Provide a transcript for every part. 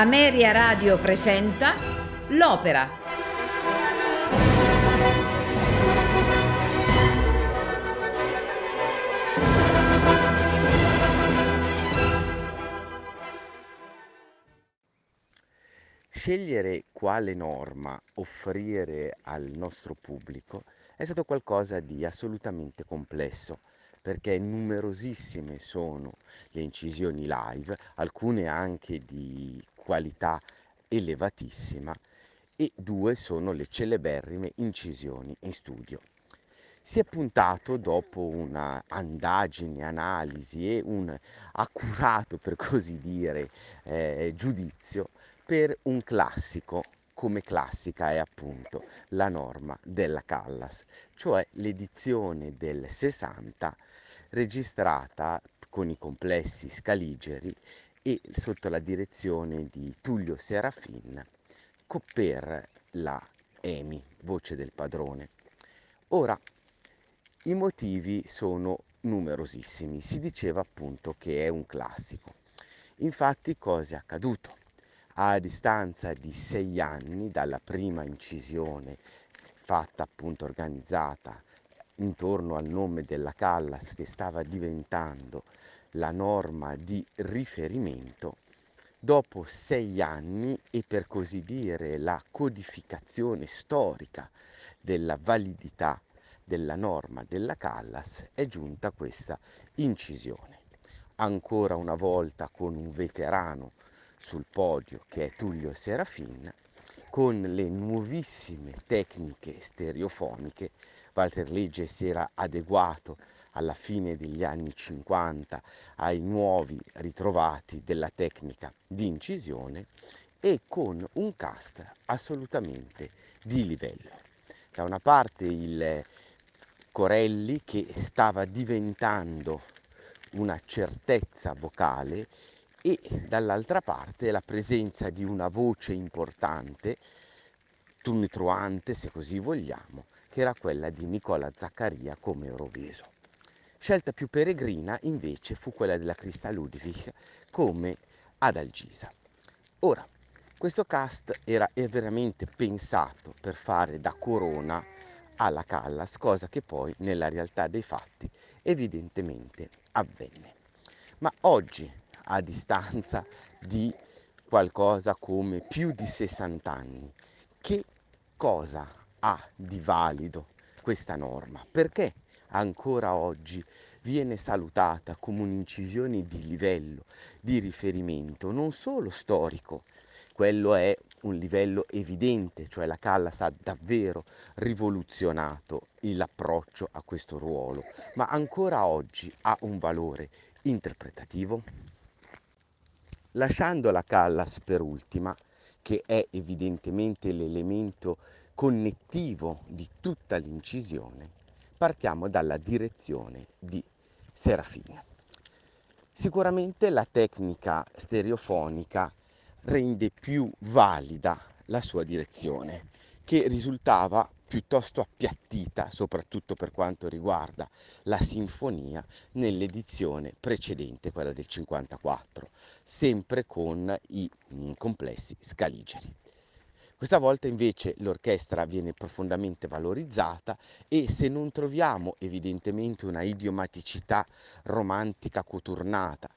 Ameria Radio presenta L'Opera. Scegliere quale norma offrire al nostro pubblico è stato qualcosa di assolutamente complesso perché numerosissime sono le incisioni live, alcune anche di qualità elevatissima e due sono le celeberrime incisioni in studio. Si è puntato dopo una andagine, analisi e un accurato, per così dire, eh, giudizio per un classico come classica è appunto la norma della Callas, cioè l'edizione del 60 registrata con i complessi scaligeri e sotto la direzione di Tullio Serafin per la EMI, voce del padrone. Ora, i motivi sono numerosissimi, si diceva appunto che è un classico. Infatti cosa è accaduto? a distanza di sei anni dalla prima incisione fatta appunto organizzata intorno al nome della Callas che stava diventando la norma di riferimento, dopo sei anni e per così dire la codificazione storica della validità della norma della Callas è giunta questa incisione. Ancora una volta con un veterano sul podio che è Tullio Serafin con le nuovissime tecniche stereofoniche. Walter Legge si era adeguato alla fine degli anni 50 ai nuovi ritrovati della tecnica di incisione e con un cast assolutamente di livello. Da una parte il Corelli che stava diventando una certezza vocale e dall'altra parte la presenza di una voce importante, tonitruante se così vogliamo, che era quella di Nicola Zaccaria come Euroveso. Scelta più peregrina invece fu quella della Christa Ludwig come Adalgisa. Ora, questo cast era veramente pensato per fare da corona alla Callas, cosa che poi nella realtà dei fatti evidentemente avvenne. Ma oggi a distanza di qualcosa come più di 60 anni. Che cosa ha di valido questa norma? Perché ancora oggi viene salutata come un'incisione di livello, di riferimento, non solo storico, quello è un livello evidente, cioè la Callas ha davvero rivoluzionato l'approccio a questo ruolo, ma ancora oggi ha un valore interpretativo? lasciando la Callas per ultima, che è evidentemente l'elemento connettivo di tutta l'incisione, partiamo dalla direzione di Serafina. Sicuramente la tecnica stereofonica rende più valida la sua direzione, che risultava piuttosto appiattita, soprattutto per quanto riguarda la sinfonia, nell'edizione precedente, quella del 54, sempre con i mm, complessi scaligeri. Questa volta invece l'orchestra viene profondamente valorizzata e se non troviamo evidentemente una idiomaticità romantica coturnata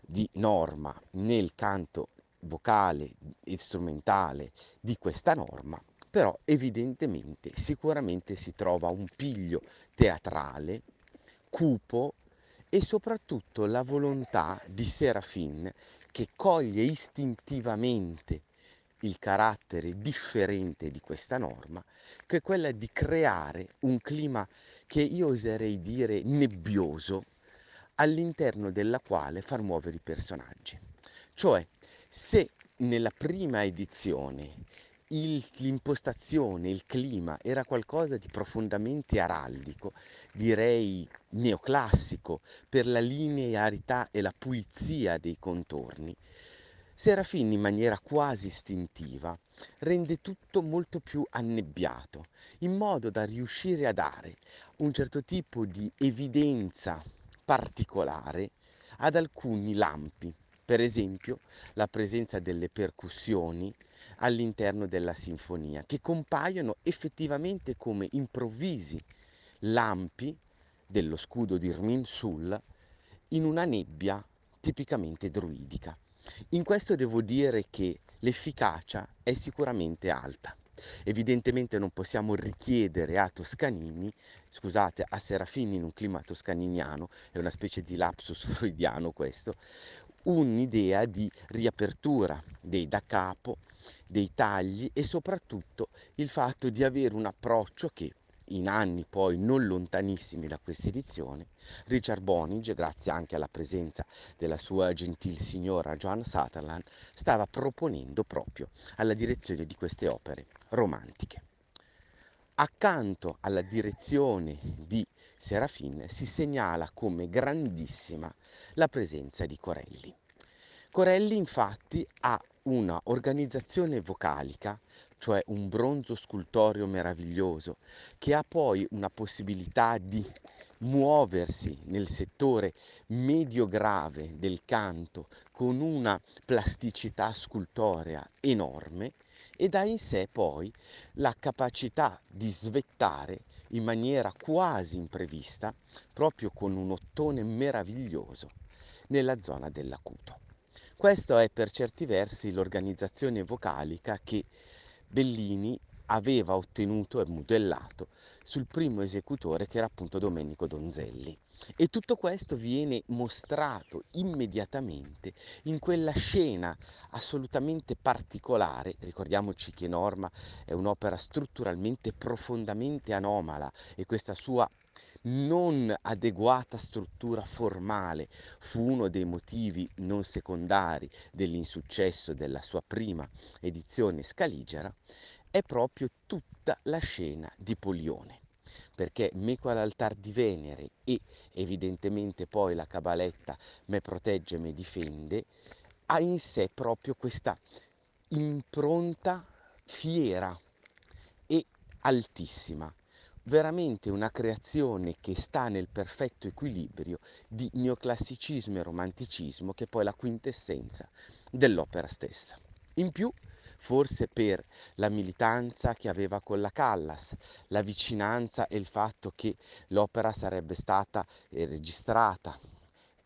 di norma nel canto vocale e strumentale di questa norma, però evidentemente sicuramente si trova un piglio teatrale, cupo e soprattutto la volontà di Serafin che coglie istintivamente il carattere differente di questa norma, che è quella di creare un clima che io oserei dire nebbioso, all'interno della quale far muovere i personaggi. Cioè, se nella prima edizione il, l'impostazione, il clima era qualcosa di profondamente araldico, direi neoclassico, per la linearità e la pulizia dei contorni. Serafini in maniera quasi istintiva rende tutto molto più annebbiato, in modo da riuscire a dare un certo tipo di evidenza particolare ad alcuni lampi Per esempio, la presenza delle percussioni all'interno della sinfonia, che compaiono effettivamente come improvvisi lampi dello scudo di Irmin Sul in una nebbia tipicamente druidica. In questo devo dire che l'efficacia è sicuramente alta. Evidentemente non possiamo richiedere a Toscanini, scusate, a Serafini in un clima toscaniniano, è una specie di lapsus freudiano questo, un'idea di riapertura dei da capo, dei tagli e soprattutto il fatto di avere un approccio che in anni poi non lontanissimi da questa edizione, Richard Boninge, grazie anche alla presenza della sua gentil signora Joan Sutherland, stava proponendo proprio alla direzione di queste opere romantiche. Accanto alla direzione di Serafin si segnala come grandissima la presenza di Corelli. Corelli infatti ha una organizzazione vocalica cioè un bronzo scultoreo meraviglioso, che ha poi una possibilità di muoversi nel settore medio-grave del canto con una plasticità scultorea enorme ed ha in sé poi la capacità di svettare in maniera quasi imprevista, proprio con un ottone meraviglioso, nella zona dell'acuto. Questa è per certi versi l'organizzazione vocalica che Bellini aveva ottenuto e modellato sul primo esecutore che era appunto Domenico Donzelli. E tutto questo viene mostrato immediatamente in quella scena assolutamente particolare. Ricordiamoci che Norma è un'opera strutturalmente profondamente anomala e questa sua non adeguata struttura formale fu uno dei motivi non secondari dell'insuccesso della sua prima edizione scaligera, è proprio tutta la scena di Polione perché Meco all'altar di Venere e evidentemente poi la cabaletta Me protegge, me difende, ha in sé proprio questa impronta fiera e altissima veramente una creazione che sta nel perfetto equilibrio di neoclassicismo e romanticismo, che è poi la quintessenza dell'opera stessa. In più, forse per la militanza che aveva con la Callas, la vicinanza e il fatto che l'opera sarebbe stata eh, registrata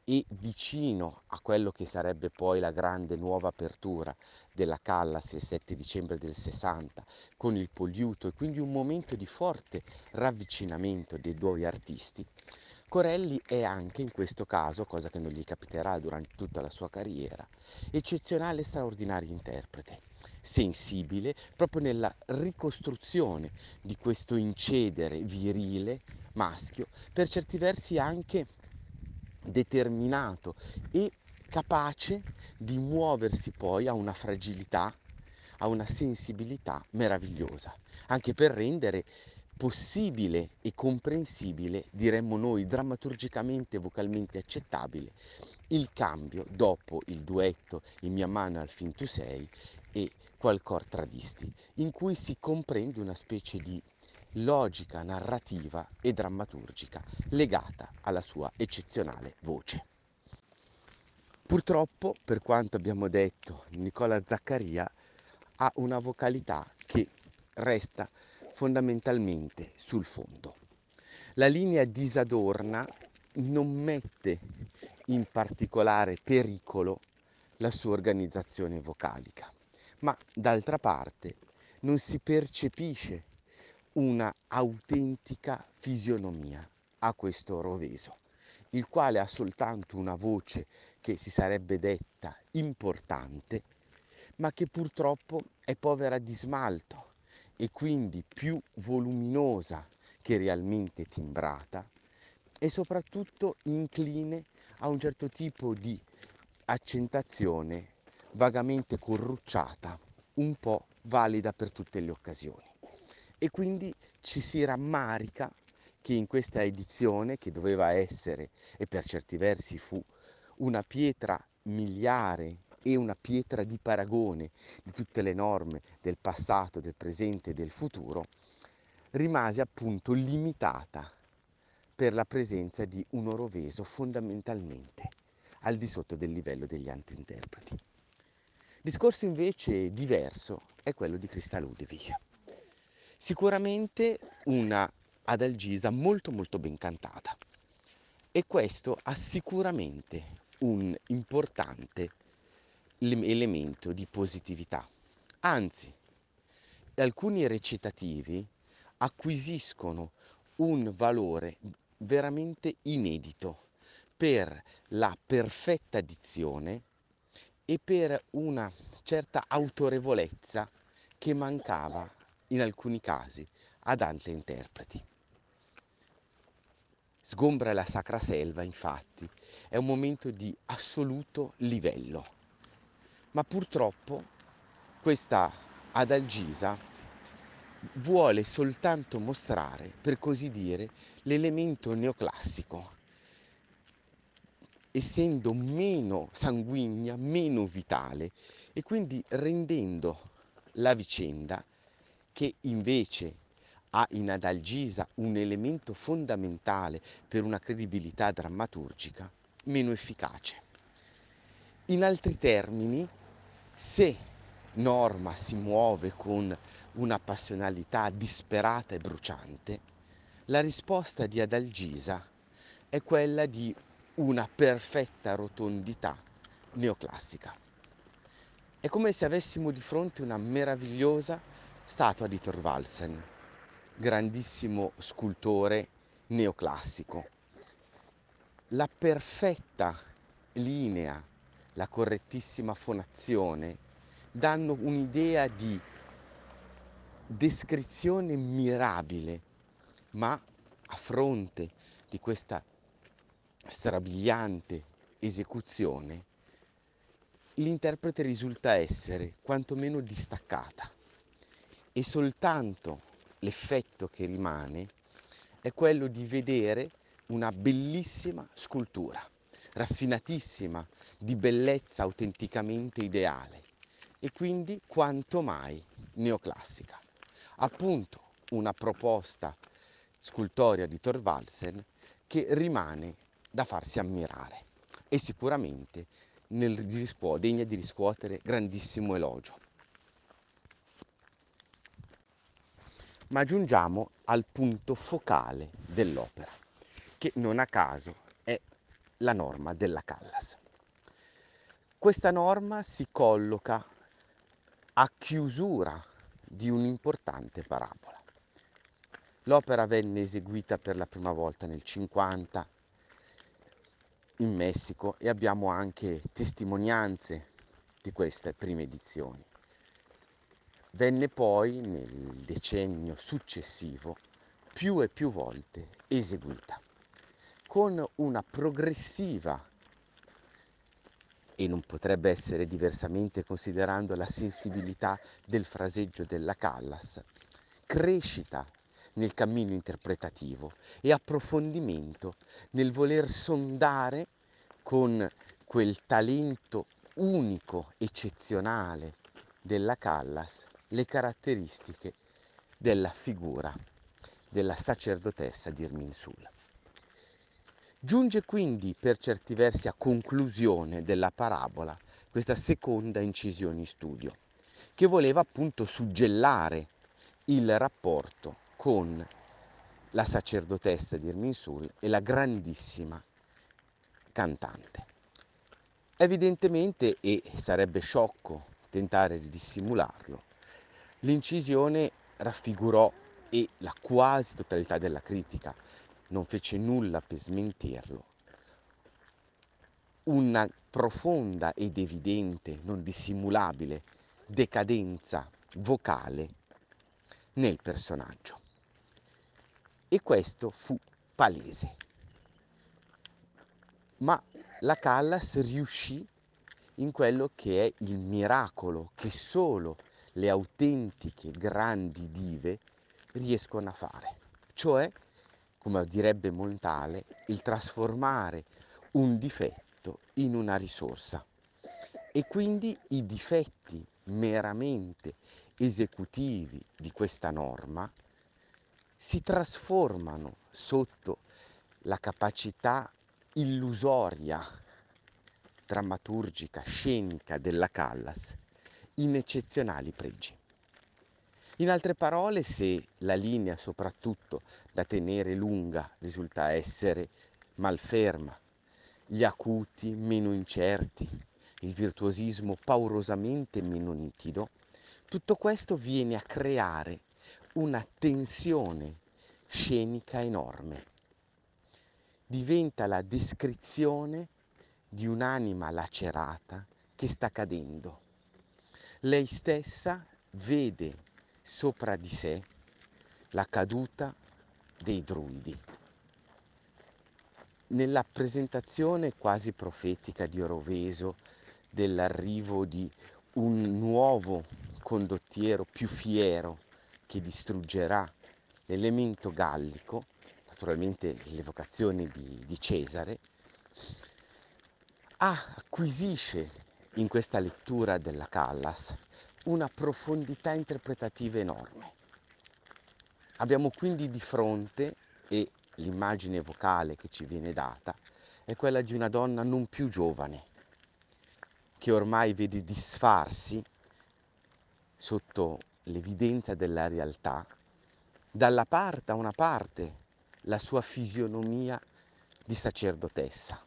e vicino a quello che sarebbe poi la grande nuova apertura della Callas il 7 dicembre del 60 con il Poliuto e quindi un momento di forte ravvicinamento dei due artisti, Corelli è anche in questo caso, cosa che non gli capiterà durante tutta la sua carriera, eccezionale e straordinario interprete, sensibile proprio nella ricostruzione di questo incedere virile, maschio, per certi versi anche determinato e capace di muoversi poi a una fragilità, a una sensibilità meravigliosa, anche per rendere possibile e comprensibile, diremmo noi, drammaturgicamente e vocalmente accettabile, il cambio dopo il duetto In mia mano al fin tu sei e Qualcor tradisti, in cui si comprende una specie di logica narrativa e drammaturgica legata alla sua eccezionale voce. Purtroppo, per quanto abbiamo detto, Nicola Zaccaria ha una vocalità che resta fondamentalmente sul fondo. La linea disadorna non mette in particolare pericolo la sua organizzazione vocalica, ma d'altra parte non si percepisce una autentica fisionomia a questo roveso, il quale ha soltanto una voce che si sarebbe detta importante, ma che purtroppo è povera di smalto e quindi più voluminosa che realmente timbrata e soprattutto incline a un certo tipo di accentazione vagamente corrucciata, un po' valida per tutte le occasioni e quindi ci si rammarica che in questa edizione, che doveva essere e per certi versi fu una pietra miliare e una pietra di paragone di tutte le norme del passato, del presente e del futuro, rimase appunto limitata per la presenza di un oroveso fondamentalmente al di sotto del livello degli altri interpreti. Discorso invece diverso è quello di Christa Ludwig. Sicuramente una adalgisa molto molto ben cantata e questo ha sicuramente un importante elemento di positività. Anzi, alcuni recitativi acquisiscono un valore veramente inedito per la perfetta dizione e per una certa autorevolezza che mancava in alcuni casi ad altri interpreti. Sgombra la sacra selva, infatti, è un momento di assoluto livello, ma purtroppo questa adalgisa vuole soltanto mostrare, per così dire, l'elemento neoclassico, essendo meno sanguigna, meno vitale e quindi rendendo la vicenda che invece ha in Adalgisa un elemento fondamentale per una credibilità drammaturgica meno efficace. In altri termini, se Norma si muove con una passionalità disperata e bruciante, la risposta di Adalgisa è quella di una perfetta rotondità neoclassica. È come se avessimo di fronte una meravigliosa statua di Thorvaldsen, grandissimo scultore neoclassico. La perfetta linea, la correttissima fonazione danno un'idea di descrizione mirabile, ma a fronte di questa strabiliante esecuzione, l'interprete risulta essere quantomeno distaccata e soltanto l'effetto che rimane è quello di vedere una bellissima scultura, raffinatissima, di bellezza autenticamente ideale e quindi quanto mai neoclassica. Appunto una proposta scultoria di Thorvaldsen che rimane da farsi ammirare e sicuramente nel degna di riscuotere grandissimo elogio. Ma giungiamo al punto focale dell'opera, che non a caso è la norma della Callas. Questa norma si colloca a chiusura di un'importante parabola. L'opera venne eseguita per la prima volta nel 50 in Messico e abbiamo anche testimonianze di queste prime edizioni. Venne poi nel decennio successivo più e più volte eseguita con una progressiva e non potrebbe essere diversamente considerando la sensibilità del fraseggio della Callas, crescita nel cammino interpretativo e approfondimento nel voler sondare con quel talento unico, eccezionale della Callas, le caratteristiche della figura della sacerdotessa di Irminsul. Giunge quindi per certi versi a conclusione della parabola questa seconda incisione in studio, che voleva appunto suggellare il rapporto con la sacerdotessa di Irminsul e la grandissima cantante. Evidentemente, e sarebbe sciocco tentare di dissimularlo, l'incisione raffigurò e la quasi totalità della critica non fece nulla per smentirlo, una profonda ed evidente, non dissimulabile decadenza vocale nel personaggio. E questo fu palese. Ma la Callas riuscì in quello che è il miracolo che solo le autentiche grandi dive riescono a fare, cioè, come direbbe Montale, il trasformare un difetto in una risorsa. E quindi i difetti meramente esecutivi di questa norma si trasformano sotto la capacità illusoria drammaturgica, scenica della Callas in eccezionali pregi. In altre parole, se la linea soprattutto da tenere lunga risulta essere malferma, gli acuti meno incerti, il virtuosismo paurosamente meno nitido, tutto questo viene a creare una tensione scenica enorme. Diventa la descrizione di un'anima lacerata che sta cadendo. Lei stessa vede sopra di sé la caduta dei druidi. Nella presentazione quasi profetica di Oroveso dell'arrivo di un nuovo condottiero più fiero che distruggerà l'elemento gallico, naturalmente l'evocazione di, di Cesare, ah, acquisisce in questa lettura della Callas una profondità interpretativa enorme. Abbiamo quindi di fronte, e l'immagine vocale che ci viene data, è quella di una donna non più giovane, che ormai vede disfarsi sotto l'evidenza della realtà, dalla parte a una parte la sua fisionomia di sacerdotessa.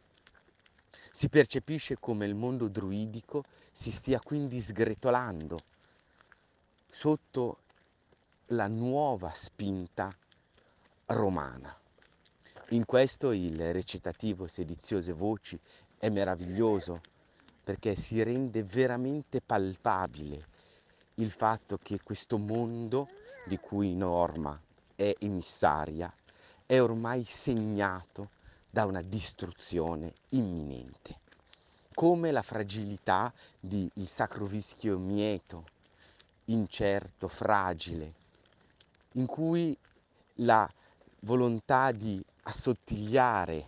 Si percepisce come il mondo druidico si stia quindi sgretolando sotto la nuova spinta romana. In questo il recitativo Sediziose Voci è meraviglioso perché si rende veramente palpabile il fatto che questo mondo di cui Norma è emissaria è ormai segnato da una distruzione imminente, come la fragilità di il sacro vischio mieto, incerto, fragile, in cui la volontà di assottigliare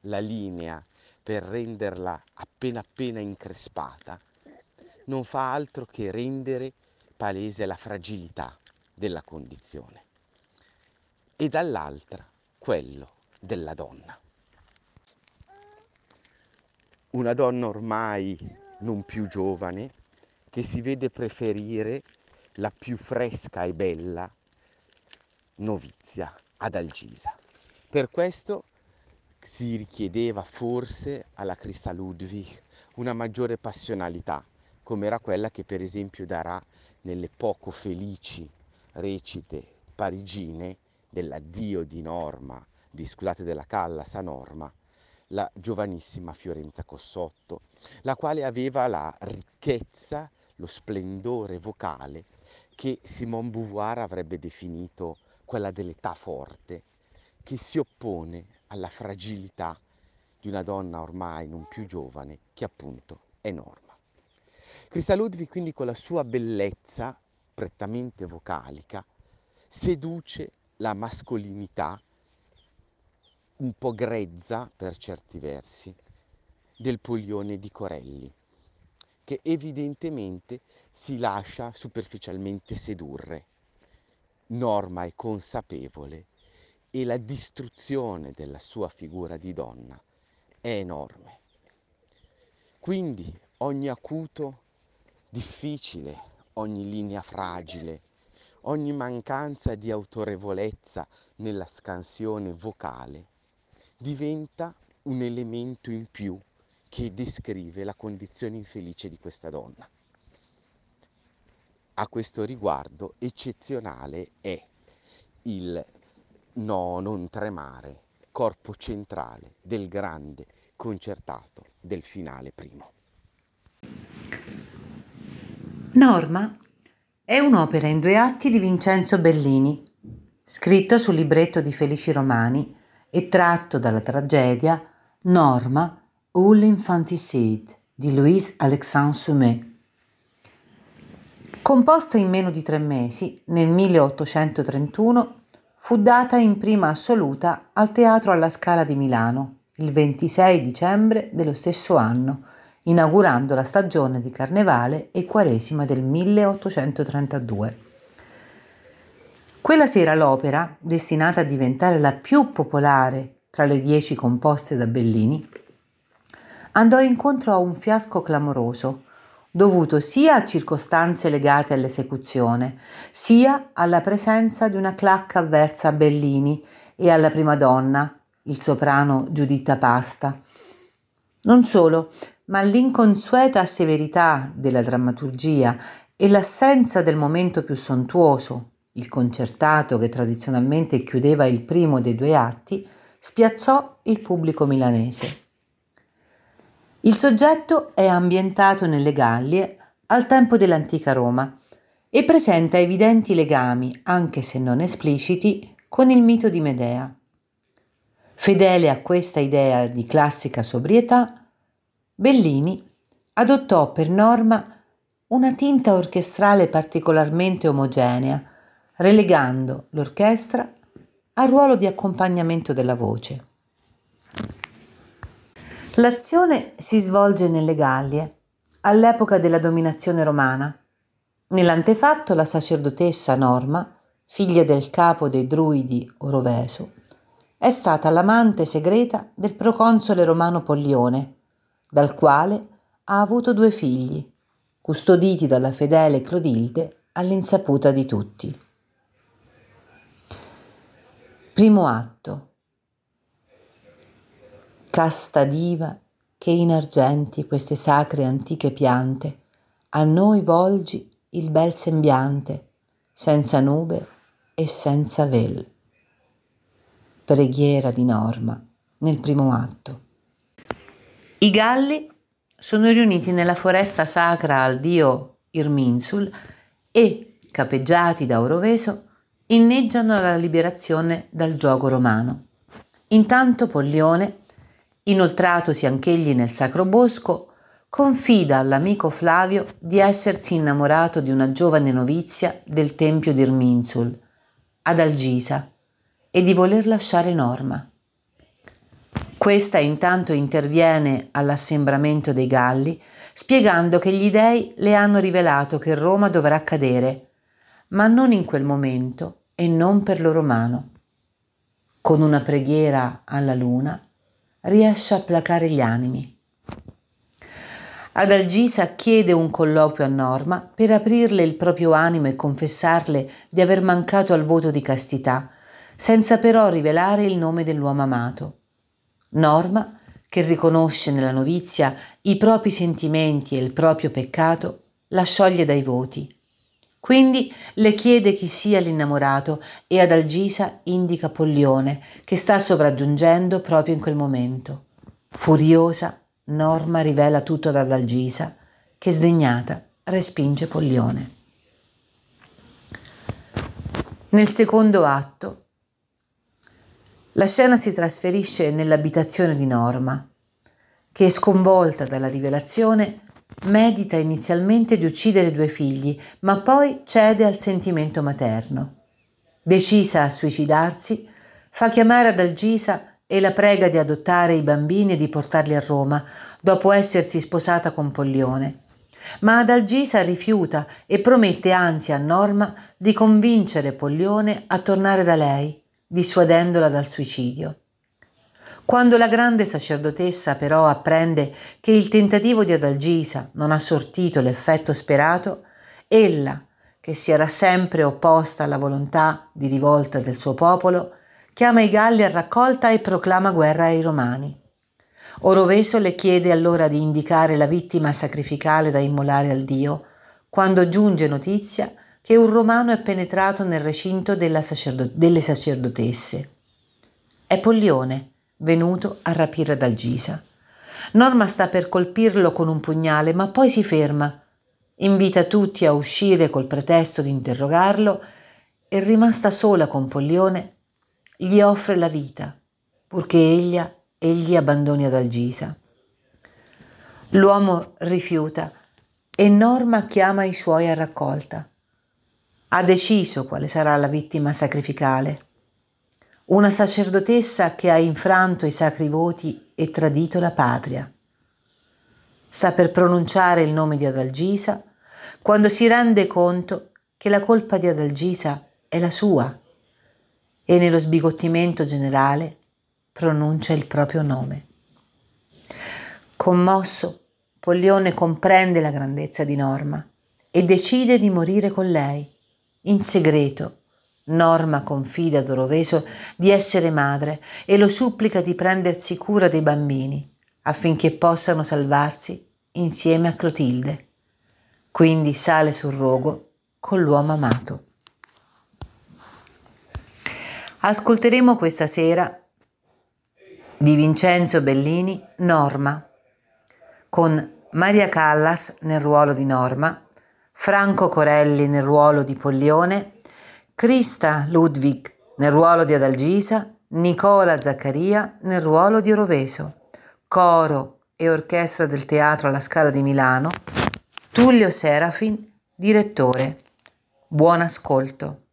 la linea per renderla appena appena increspata, non fa altro che rendere palese la fragilità della condizione e dall'altra quello della donna. Una donna ormai non più giovane che si vede preferire la più fresca e bella novizia ad Algisa. Per questo si richiedeva forse alla Christa Ludwig una maggiore passionalità, come era quella che per esempio darà nelle poco felici recite parigine dell'addio di Norma, di scusate della Callas a Norma, la giovanissima Fiorenza Cossotto, la quale aveva la ricchezza, lo splendore vocale che Simone Beauvoir avrebbe definito quella dell'età forte, che si oppone alla fragilità di una donna ormai non più giovane che appunto è norma. Christa Ludwig quindi con la sua bellezza prettamente vocalica seduce la mascolinità un po' grezza per certi versi del Poglione di Corelli, che evidentemente si lascia superficialmente sedurre. Norma è consapevole e la distruzione della sua figura di donna è enorme. Quindi ogni acuto difficile, ogni linea fragile, ogni mancanza di autorevolezza nella scansione vocale diventa un elemento in più che descrive la condizione infelice di questa donna. A questo riguardo eccezionale è il No, non tremare, corpo centrale del grande concertato del finale primo. Norma è un'opera in due atti di Vincenzo Bellini, scritto sul libretto di Felici Romani e tratto dalla tragedia Norma ou l'infanticide di Louise Alexandre Sumet. Composta in meno di tre mesi, nel 1831 fu data in prima assoluta al Teatro alla Scala di Milano il 26 dicembre dello stesso anno, inaugurando la stagione di Carnevale e Quaresima del 1832. Quella sera l'opera, destinata a diventare la più popolare tra le dieci composte da Bellini, andò incontro a un fiasco clamoroso, dovuto sia a circostanze legate all'esecuzione, sia alla presenza di una clacca avversa a Bellini e alla prima donna, il soprano Giuditta Pasta. Non solo, ma l'inconsueta severità della drammaturgia e l'assenza del momento più sontuoso, il concertato che tradizionalmente chiudeva il primo dei due atti, spiazzò il pubblico milanese. Il soggetto è ambientato nelle Gallie al tempo dell'antica Roma e presenta evidenti legami, anche se non espliciti, con il mito di Medea. Fedele a questa idea di classica sobrietà, Bellini adottò per norma una tinta orchestrale particolarmente omogenea, relegando l'orchestra al ruolo di accompagnamento della voce. L'azione si svolge nelle Gallie, all'epoca della dominazione romana. Nell'antefatto la sacerdotessa Norma, figlia del capo dei druidi Oroveso, è stata l'amante segreta del proconsole romano Pollione, dal quale ha avuto due figli, custoditi dalla fedele Clotilde all'insaputa di tutti. Primo atto casta diva che in argenti queste sacre antiche piante, a noi volgi il bel sembiante, senza nube e senza vel. Preghiera di Norma nel primo atto. I galli sono riuniti nella foresta sacra al dio Irminsul e, capeggiati da Oroveso, inneggiano la liberazione dal gioco romano. Intanto Pollione inoltratosi anch'egli nel sacro bosco, confida all'amico Flavio di essersi innamorato di una giovane novizia del tempio di Irminsul, ad Algisa, e di voler lasciare Norma. Questa intanto interviene all'assembramento dei Galli, spiegando che gli dei le hanno rivelato che Roma dovrà cadere, ma non in quel momento e non per loro mano. Con una preghiera alla luna, riesce a placare gli animi. Adalgisa chiede un colloquio a Norma per aprirle il proprio animo e confessarle di aver mancato al voto di castità, senza però rivelare il nome dell'uomo amato. Norma, che riconosce nella novizia i propri sentimenti e il proprio peccato, la scioglie dai voti. Quindi le chiede chi sia l'innamorato e ad Algisa indica Pollione, che sta sopraggiungendo proprio in quel momento. Furiosa, Norma rivela tutto ad Algisa, che sdegnata respinge Pollione. Nel secondo atto, la scena si trasferisce nell'abitazione di Norma, che sconvolta dalla rivelazione medita inizialmente di uccidere due figli, ma poi cede al sentimento materno. Decisa a suicidarsi, fa chiamare ad Algisa e la prega di adottare i bambini e di portarli a Roma, dopo essersi sposata con Pollione. Ma Adalgisa rifiuta e promette anzi a Norma di convincere Pollione a tornare da lei, dissuadendola dal suicidio. Quando la grande sacerdotessa però apprende che il tentativo di Adalgisa non ha sortito l'effetto sperato, ella, che si era sempre opposta alla volontà di rivolta del suo popolo, chiama i Galli a raccolta e proclama guerra ai Romani. Oroveso le chiede allora di indicare la vittima sacrificale da immolare al dio, quando giunge notizia che un romano è penetrato nel recinto sacerdo- delle sacerdotesse. È Pollione, venuto a rapire Dalgisa. Norma sta per colpirlo con un pugnale, ma poi si ferma, invita tutti a uscire col pretesto di interrogarlo e rimasta sola con Pollione, gli offre la vita, purché egli, egli abbandoni Adalgisa. L'uomo rifiuta e Norma chiama i suoi a raccolta. Ha deciso quale sarà la vittima sacrificale una sacerdotessa che ha infranto i sacri voti e tradito la patria. Sta per pronunciare il nome di Adalgisa quando si rende conto che la colpa di Adalgisa è la sua e nello sbigottimento generale pronuncia il proprio nome. Commosso, Pollione comprende la grandezza di Norma e decide di morire con lei. In segreto, Norma confida a Doroveso di essere madre e lo supplica di prendersi cura dei bambini affinché possano salvarsi insieme a Clotilde. Quindi sale sul rogo con l'uomo amato. Ascolteremo questa sera di Vincenzo Bellini Norma con Maria Callas nel ruolo di Norma, Franco Corelli nel ruolo di Pollione, Krista Ludwig nel ruolo di Adalgisa, Nicola Zaccaria nel ruolo di Oroveso, coro e orchestra del Teatro alla Scala di Milano, Tullio Serafin, direttore. Buon ascolto.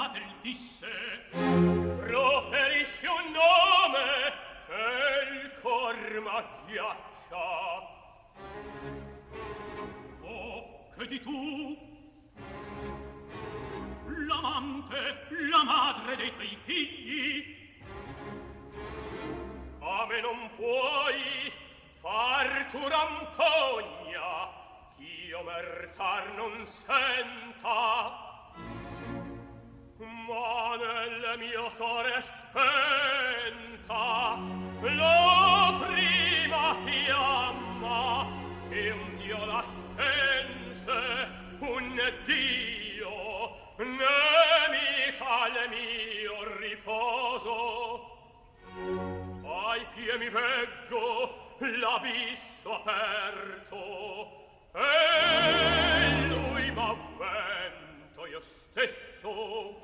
madre disse proferisci un nome che il cor m'agghiaccia. Oh che di tu? L'amante la madre dei tuoi figli. A me non puoi far tu rampogna ch'io mertar non senta ma nel mio spenta la prima fiamma e un dio la spense un dio nemica al mio riposo. Ai pie mi veggo l'abisso aperto e lui m'avvenne io stesso.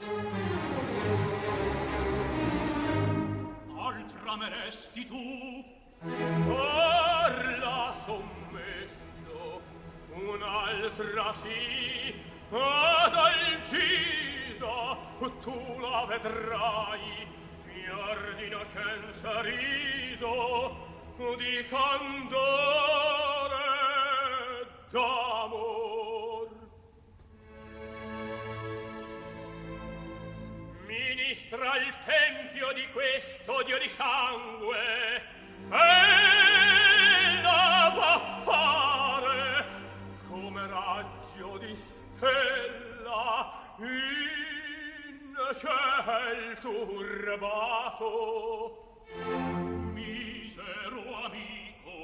Altra me resti tu parla sommesso. Un'altra sì ad alcisa tu la vedrai. Fior d'innocenza riso di candore d'amore. sinistra il tempio di questo dio di sangue. E l'avappare come raggio di stella in ciel turbato. Misero amico.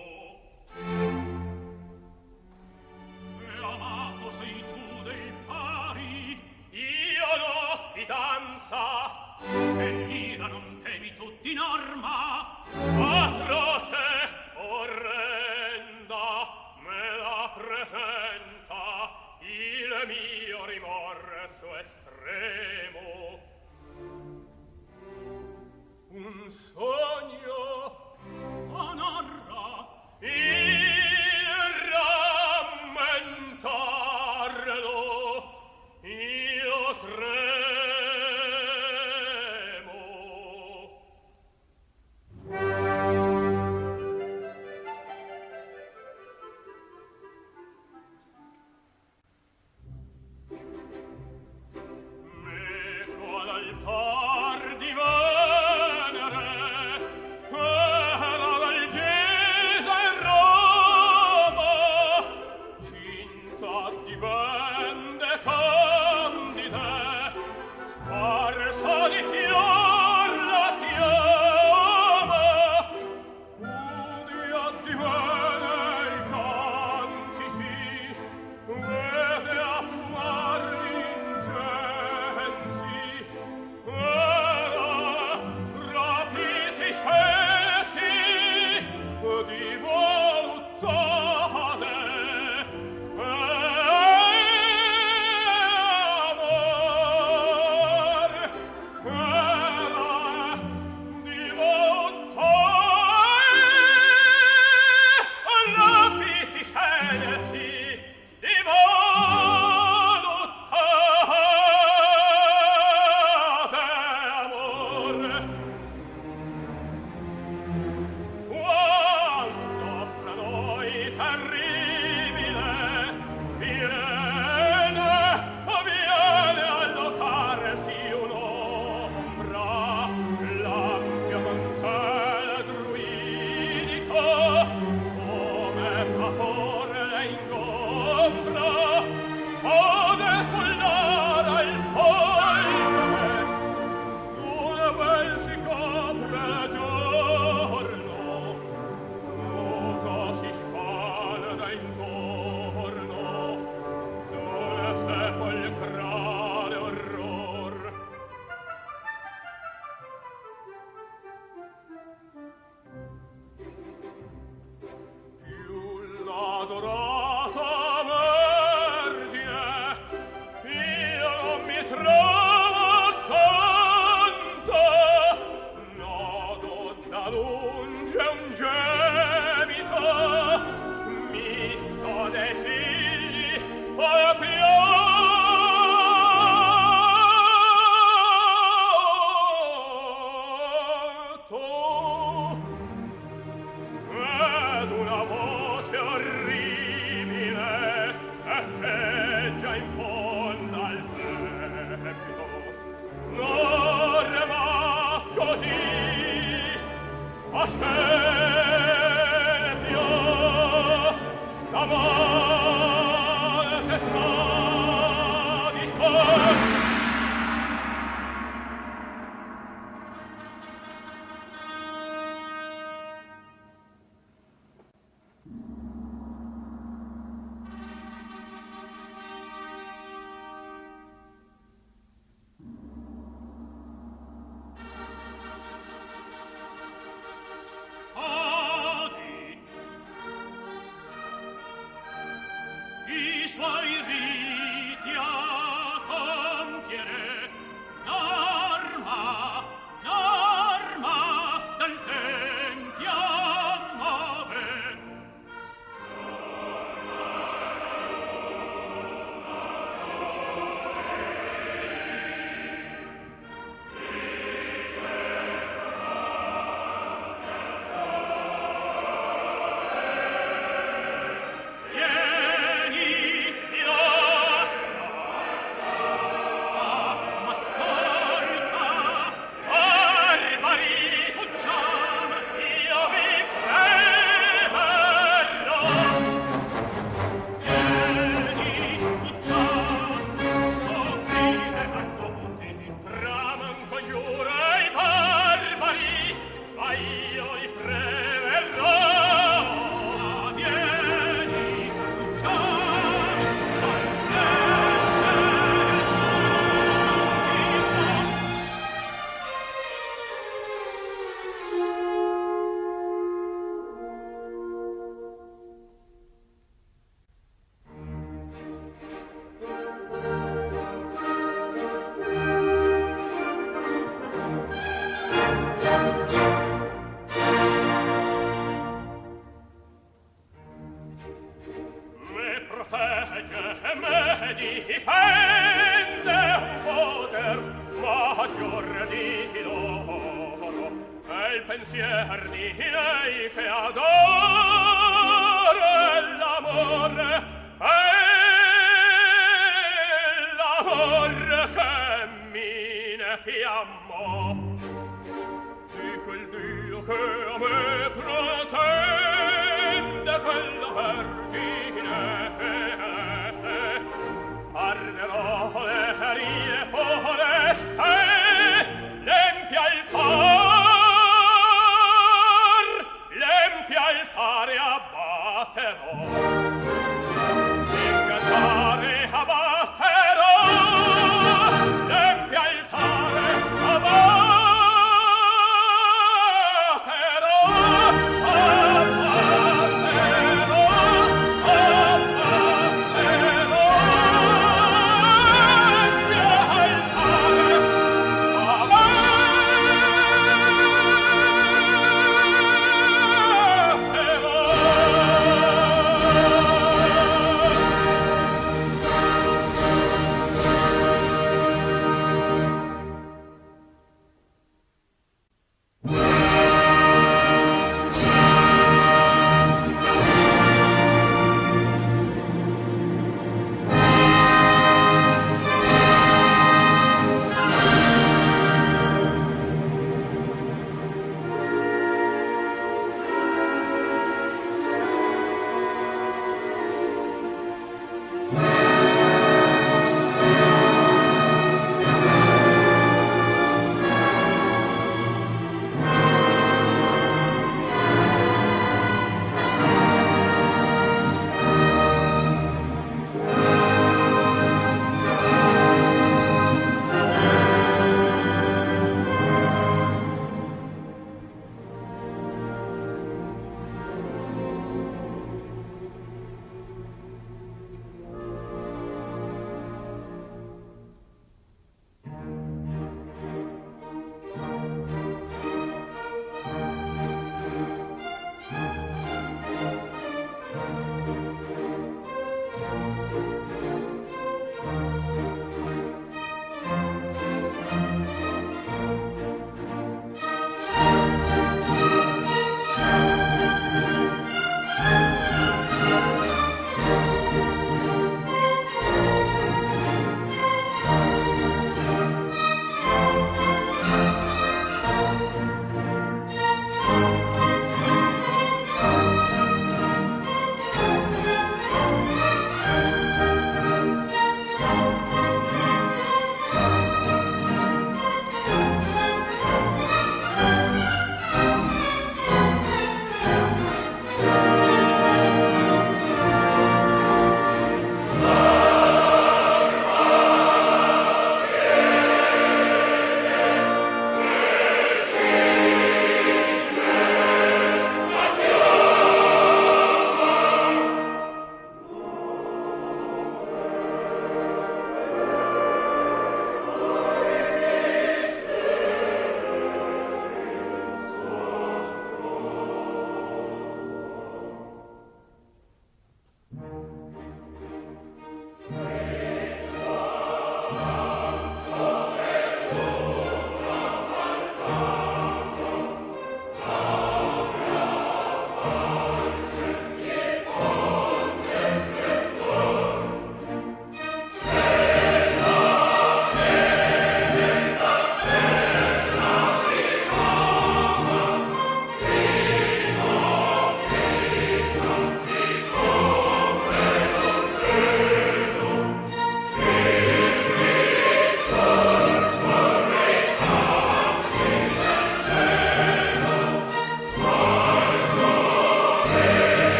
E amato sei tu dei pari io l'ho fidanza e mira non temi tu di norma atroce orrenda me la presenta. Il mio rimorso estremo. Un sogno onorra il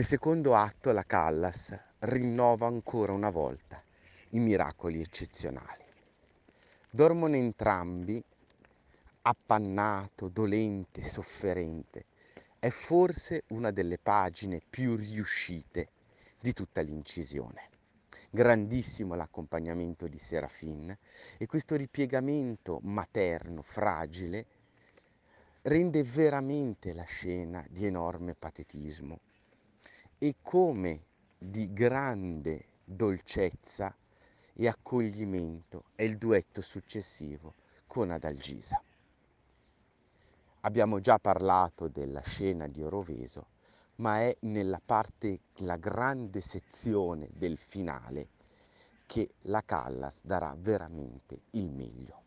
Nel secondo atto la Callas rinnova ancora una volta i miracoli eccezionali. Dormono entrambi, appannato, dolente, sofferente. È forse una delle pagine più riuscite di tutta l'incisione. Grandissimo l'accompagnamento di Serafin e questo ripiegamento materno, fragile, rende veramente la scena di enorme patetismo e come di grande dolcezza e accoglimento è il duetto successivo con Adalgisa. Abbiamo già parlato della scena di Oroveso, ma è nella parte, la grande sezione del finale che la Callas darà veramente il meglio.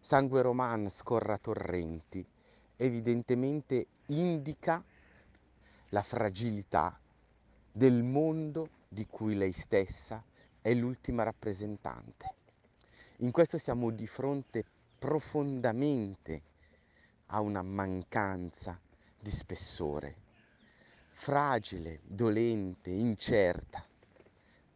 Sangue Roman scorra torrenti, evidentemente indica la fragilità del mondo di cui lei stessa è l'ultima rappresentante. In questo siamo di fronte profondamente a una mancanza di spessore, fragile, dolente, incerta.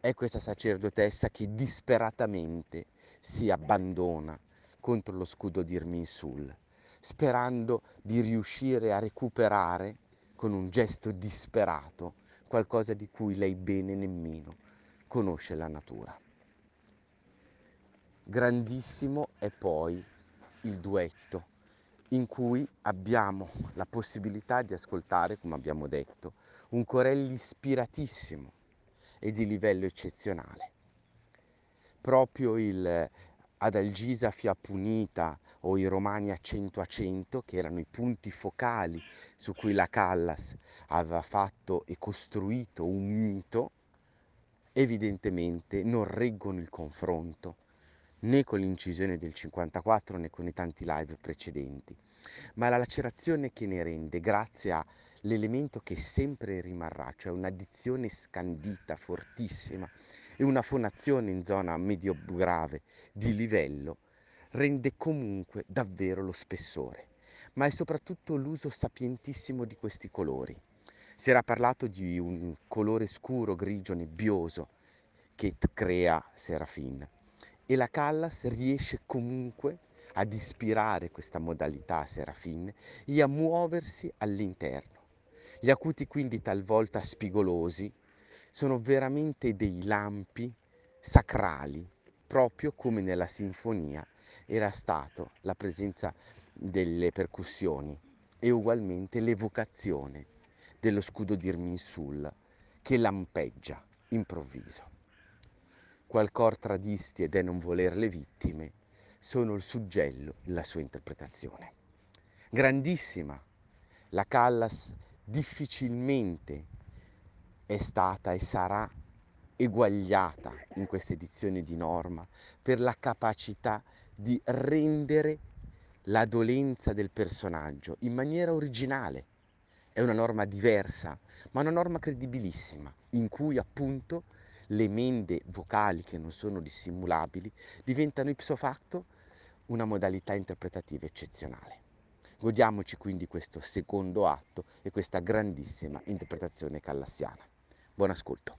È questa sacerdotessa che disperatamente si abbandona contro lo scudo di Irminsul, sperando di riuscire a recuperare con un gesto disperato, qualcosa di cui lei bene nemmeno conosce la natura. Grandissimo è poi il duetto in cui abbiamo la possibilità di ascoltare, come abbiamo detto, un Corelli ispiratissimo e di livello eccezionale. Proprio il Adalgisa Fiapunita o i Romani a 100 a 100, che erano i punti focali su cui la Callas aveva fatto e costruito un mito, evidentemente non reggono il confronto né con l'incisione del 54 né con i tanti live precedenti, ma la lacerazione che ne rende grazie all'elemento che sempre rimarrà, cioè un'addizione scandita fortissima e una fonazione in zona medio grave di livello, rende comunque davvero lo spessore, ma è soprattutto l'uso sapientissimo di questi colori. Si era parlato di un colore scuro, grigio, nebbioso che crea Serafin e la Callas riesce comunque ad ispirare questa modalità Serafin e a muoversi all'interno. Gli acuti quindi talvolta spigolosi sono veramente dei lampi sacrali, proprio come nella sinfonia era stato la presenza delle percussioni e ugualmente l'evocazione dello scudo di Irminsul che lampeggia improvviso. Qual cor tradisti ed è non voler le vittime sono il suggello della sua interpretazione. Grandissima, la Callas difficilmente è stata e sarà eguagliata in questa edizione di norma per la capacità di rendere la dolenza del personaggio in maniera originale. È una norma diversa, ma una norma credibilissima, in cui appunto le mende vocali che non sono dissimulabili diventano ipso facto una modalità interpretativa eccezionale. Godiamoci quindi questo secondo atto e questa grandissima interpretazione callassiana. Buon ascolto.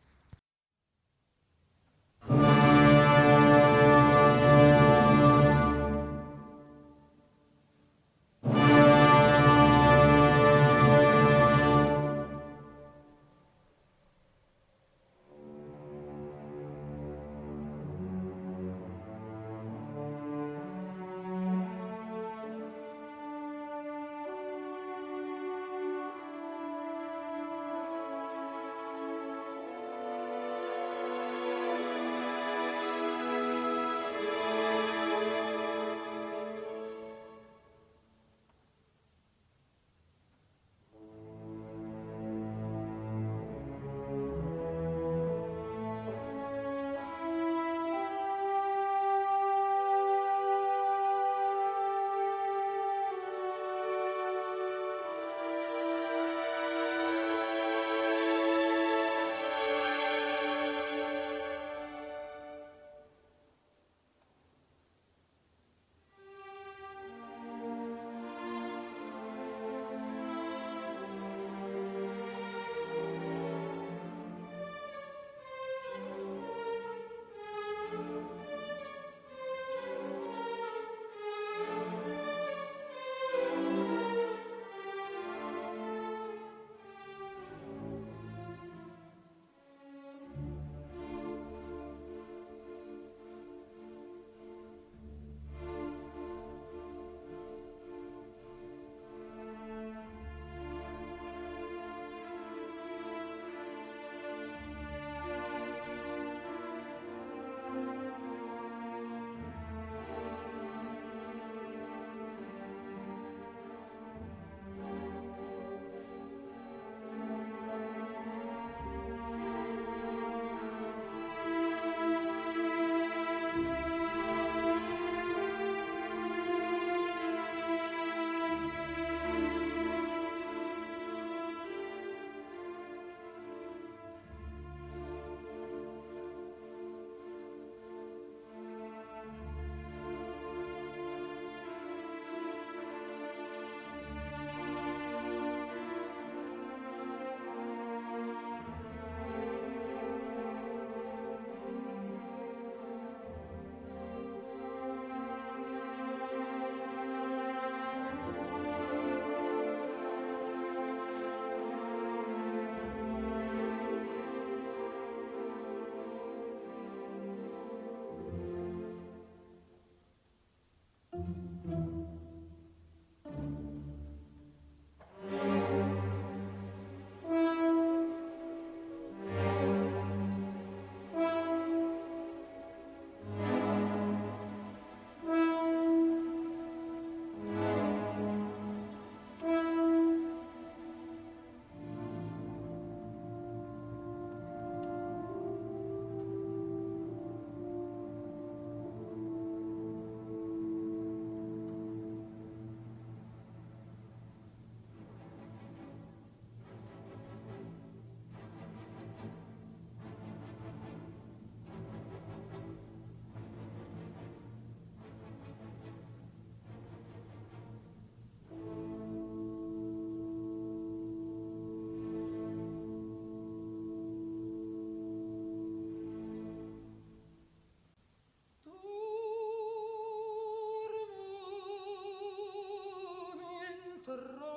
الروح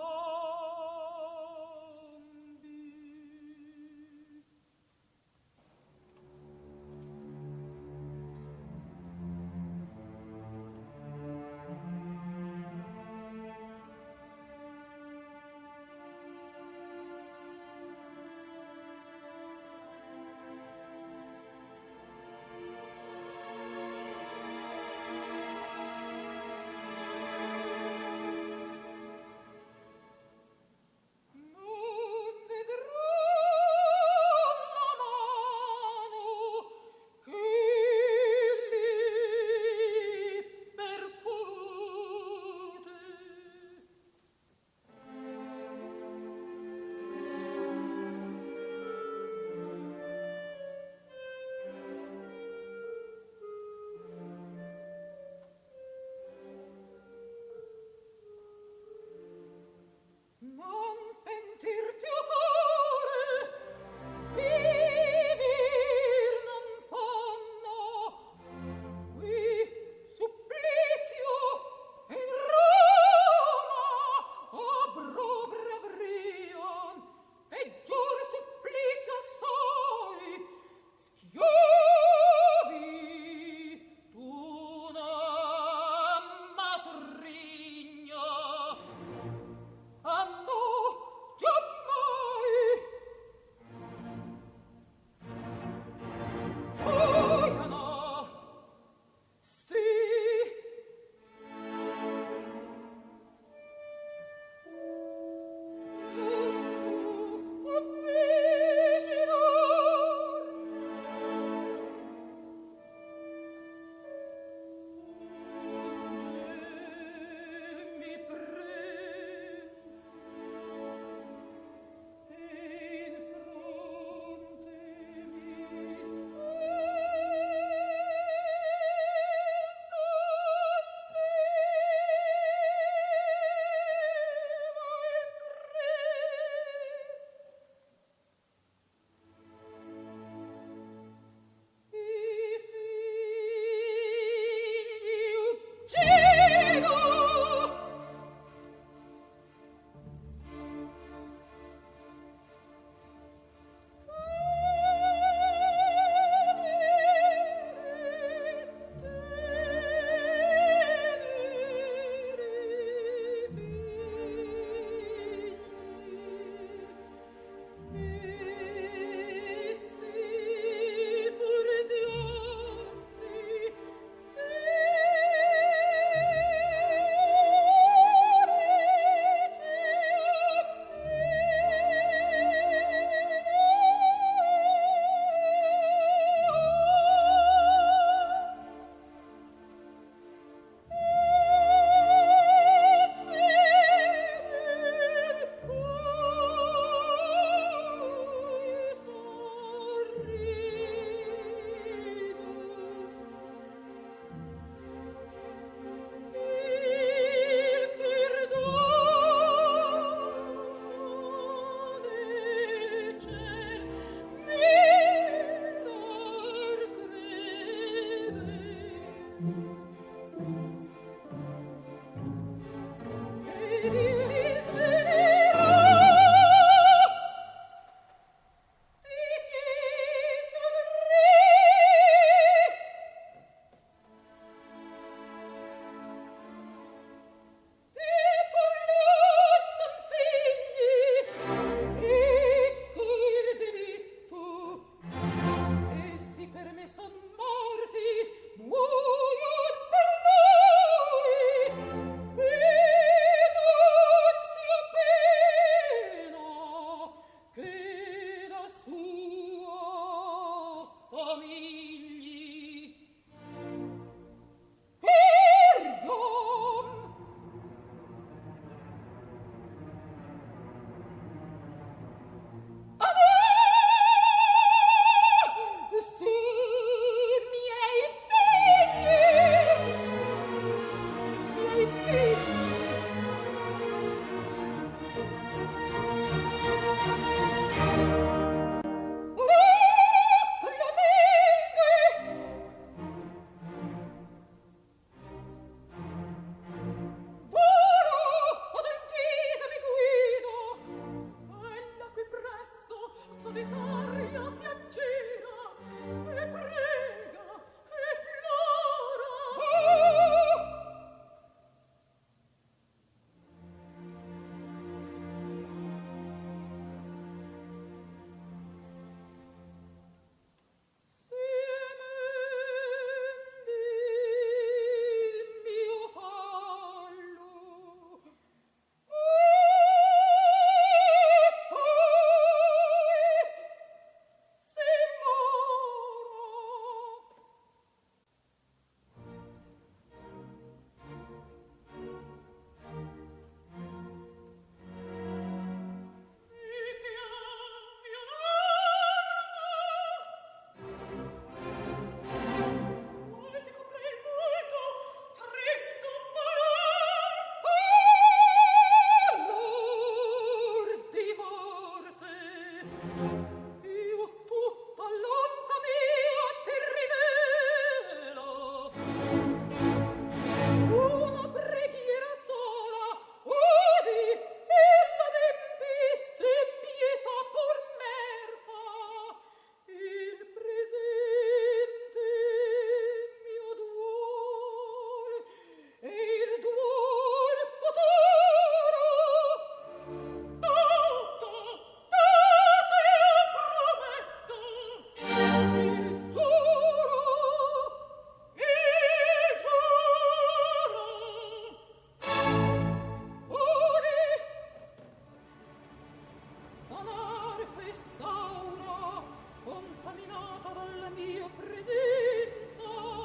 data dalla mia presenza.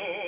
Oh.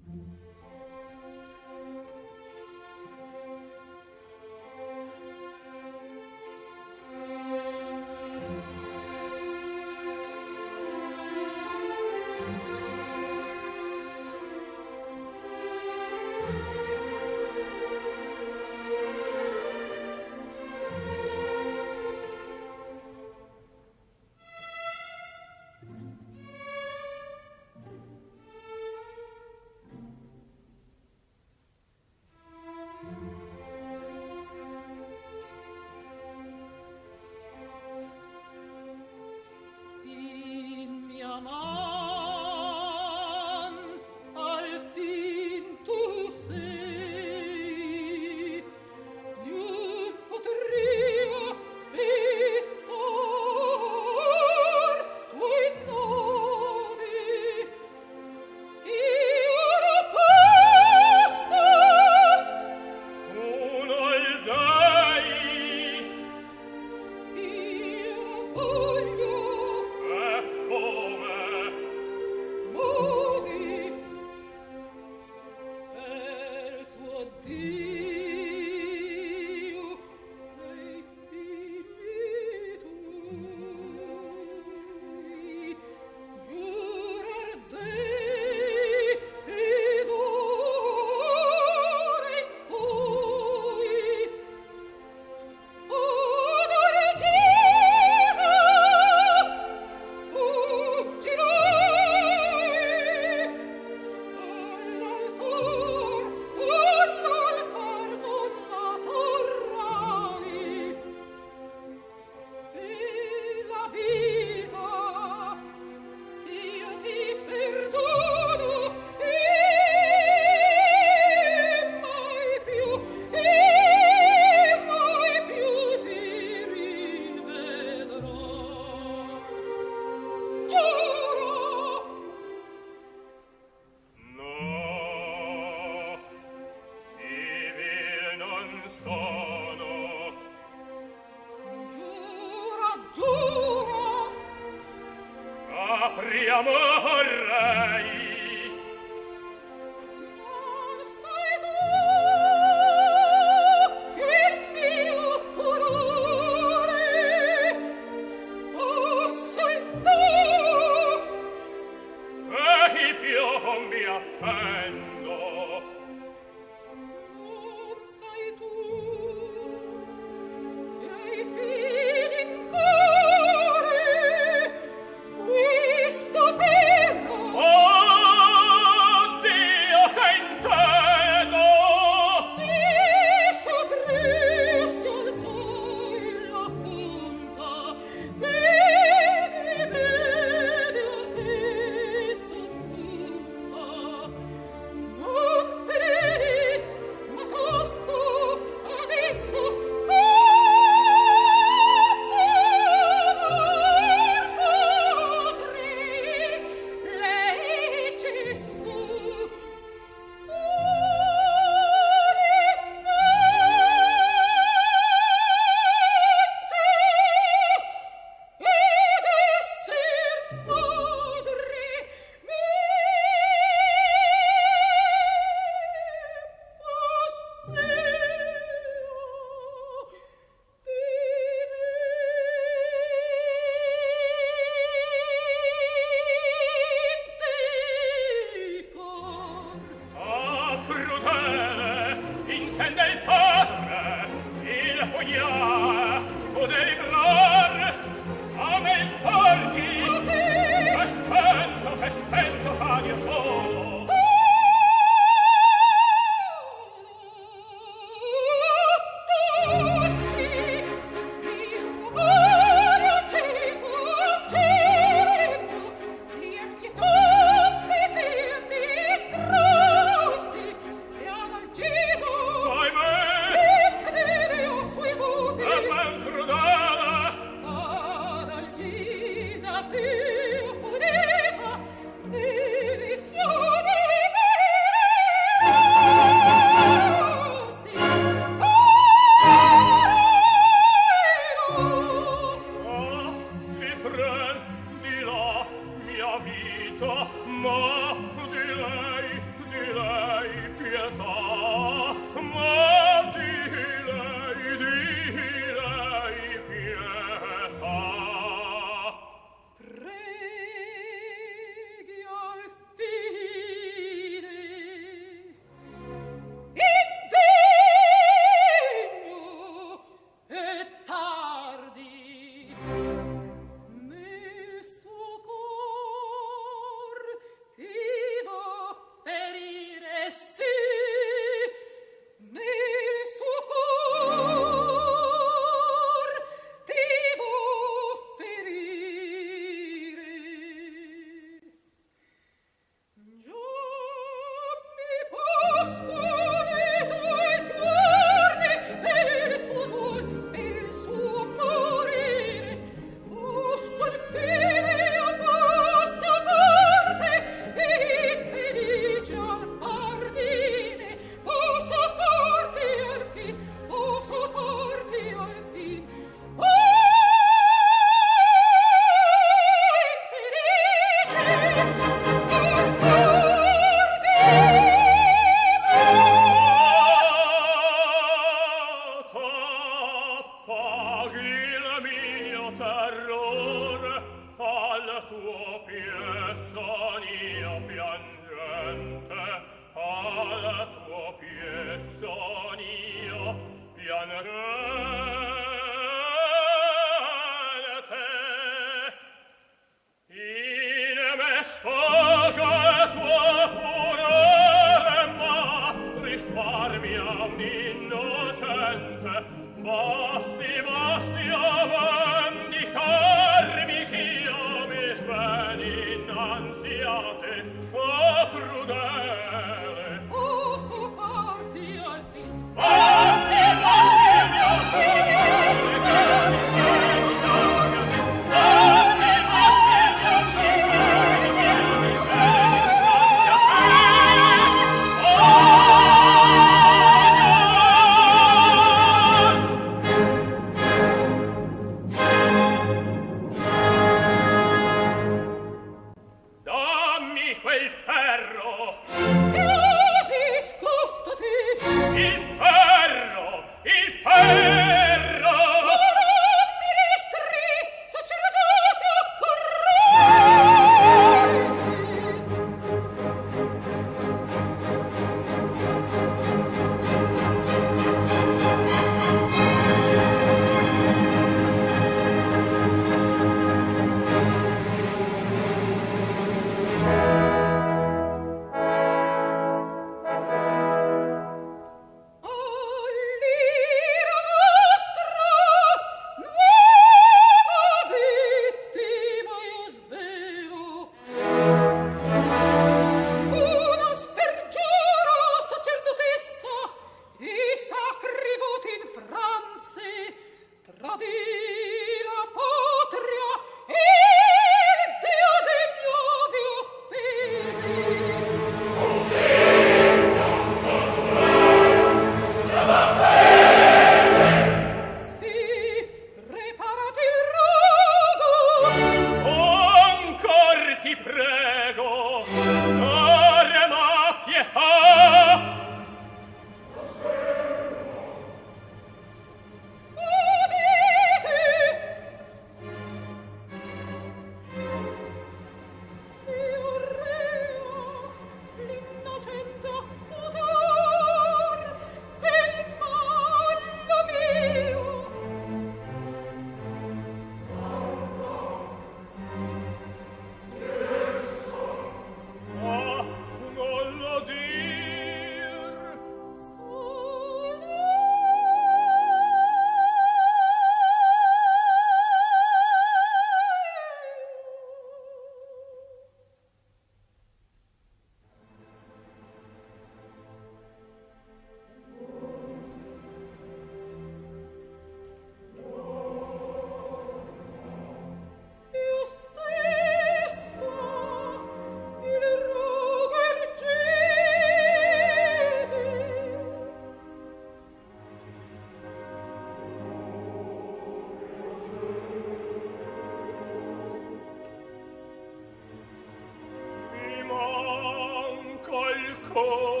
Oh.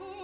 Oh.